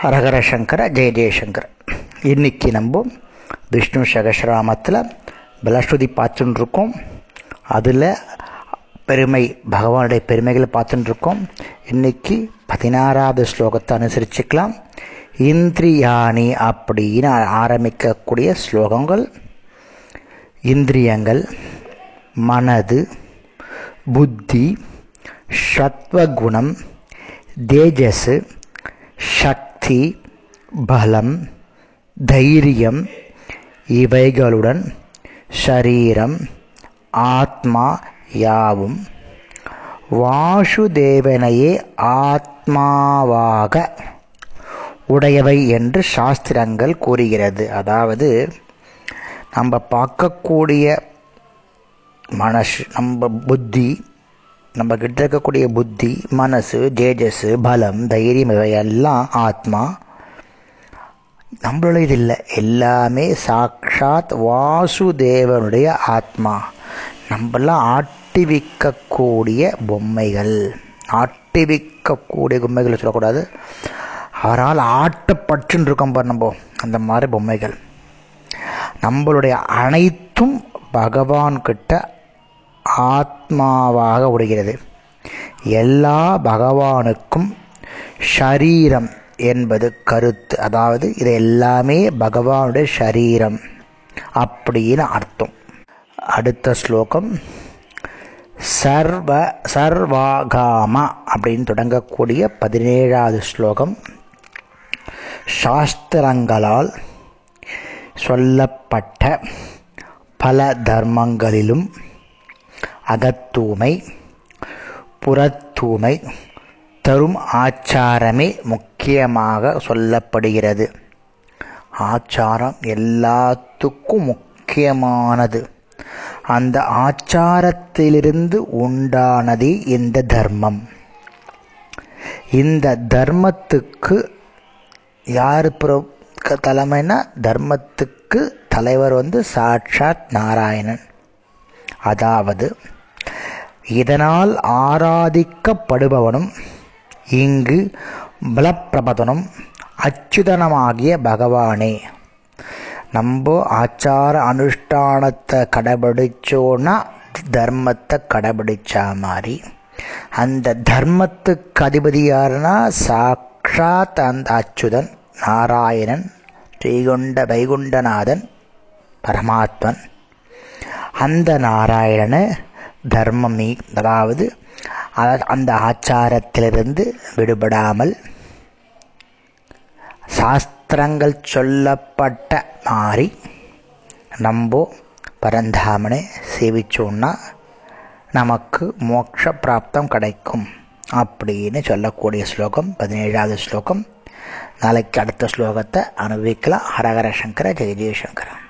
ஹரஹர சங்கர ஜெய ஜெயசங்கர் இன்னைக்கு நம்ம விஷ்ணு சகசிராமத்தில் பலஸ்ருதி பார்த்துட்டு இருக்கோம் அதில் பெருமை பகவானுடைய பெருமைகளை பார்த்துட்டு இருக்கோம் இன்னைக்கு பதினாறாவது ஸ்லோகத்தை அனுசரிச்சுக்கலாம். இந்திரியாணி அப்படின்னு ஆரம்பிக்கக்கூடிய ஸ்லோகங்கள். இந்திரியங்கள் மனது புத்தி சத்வகுணம் தேஜஸ் சக்தி பலம் தைரியம் இவைகளுடன் ஷரீரம் ஆத்மா யாவும். வாசுதேவனையே ஆத்மாவாக உடையவை என்று சாஸ்திரங்கள் கூறுகிறது. அதாவது நம்ம பார்க்கக்கூடிய மனசு நம்ம புத்தி நம்ம கிட்ட இருக்கக்கூடிய புத்தி மனசு தேஜஸ் பலம் தைரியம் இவையெல்லாம் ஆத்மா. நம்மளோட இது இல்லை. எல்லாமே சாக்ஷாத் வாசுதேவனுடைய ஆத்மா. நம்மளாம் ஆட்டிவிக்கக்கூடிய பொம்மைகள். ஆட்டிவிக்கக்கூடிய பொம்மைகள் சொல்லக்கூடாது. அவரால் ஆட்டப்பட்டுன்னு இருக்கோம் பாரு நம்ம. அந்த மாதிரி பொம்மைகள். நம்மளுடைய அனைத்தும் பகவான்கிட்ட ஆத்மாவாக உடைகிறது எல்லா பகவானுக்கும் ஷரீரம் என்பது கருத்து. அதாவது இது எல்லாமே பகவானுடைய ஷரீரம் அப்படின்னு அர்த்தம். அடுத்த ஸ்லோகம். சர்வ சர்வாகாம அப்படின்னு தொடங்கக்கூடிய பதினேழாவது ஸ்லோகம். சாஸ்திரங்களால் சொல்லப்பட்ட பல தர்மங்களிலும் அகத்தூமை புறத்தூமை தரும் ஆச்சாரமே முக்கியமாக சொல்லப்படுகிறது. ஆச்சாரம் எல்லாத்துக்கும் முக்கியமானது. அந்த ஆச்சாரத்திலிருந்து உண்டானதே இந்த தர்மம். இந்த தர்மத்துக்கு யார் தலைமைனா தர்மத்துக்கு தலைவர் வந்து சாட்சாத் நாராயணன். அதாவது இதனால் ஆராதிக்கப்படுபவனும் இங்கு பலப்பிரபதனும் அச்சுதனமாகிய பகவானே. நம்ம ஆச்சார அனுஷ்டானத்தை கடைபிடிச்சோன்னா தர்மத்தை கடைபிடிச்சா மாதிரி அந்த தர்மத்துக்கு அதிபதி யாருன்னா சாக்ஷாத் அந்த அச்சுதன் நாராயணன் ஸ்ரீகுண்ட வைகுண்டநாதன் பரமாத்மன். அந்த நாராயணனை தர்மம். அதாவது அந்த ஆச்சாரத்திலிருந்து விடுபடாமல் சாஸ்திரங்கள் சொல்லப்பட்ட மாதிரி நம்போ பரந்தாமனை சேவிச்சோன்னா நமக்கு மோட்ச பிராப்தம் கிடைக்கும் அப்படின்னு சொல்லக்கூடிய ஸ்லோகம் பதினேழாவது ஸ்லோகம். நாளைக்கு அடுத்த ஸ்லோகத்தை அனுபவிக்கலாம். ஹரஹர சங்கர ஜெய ஜெயசங்கர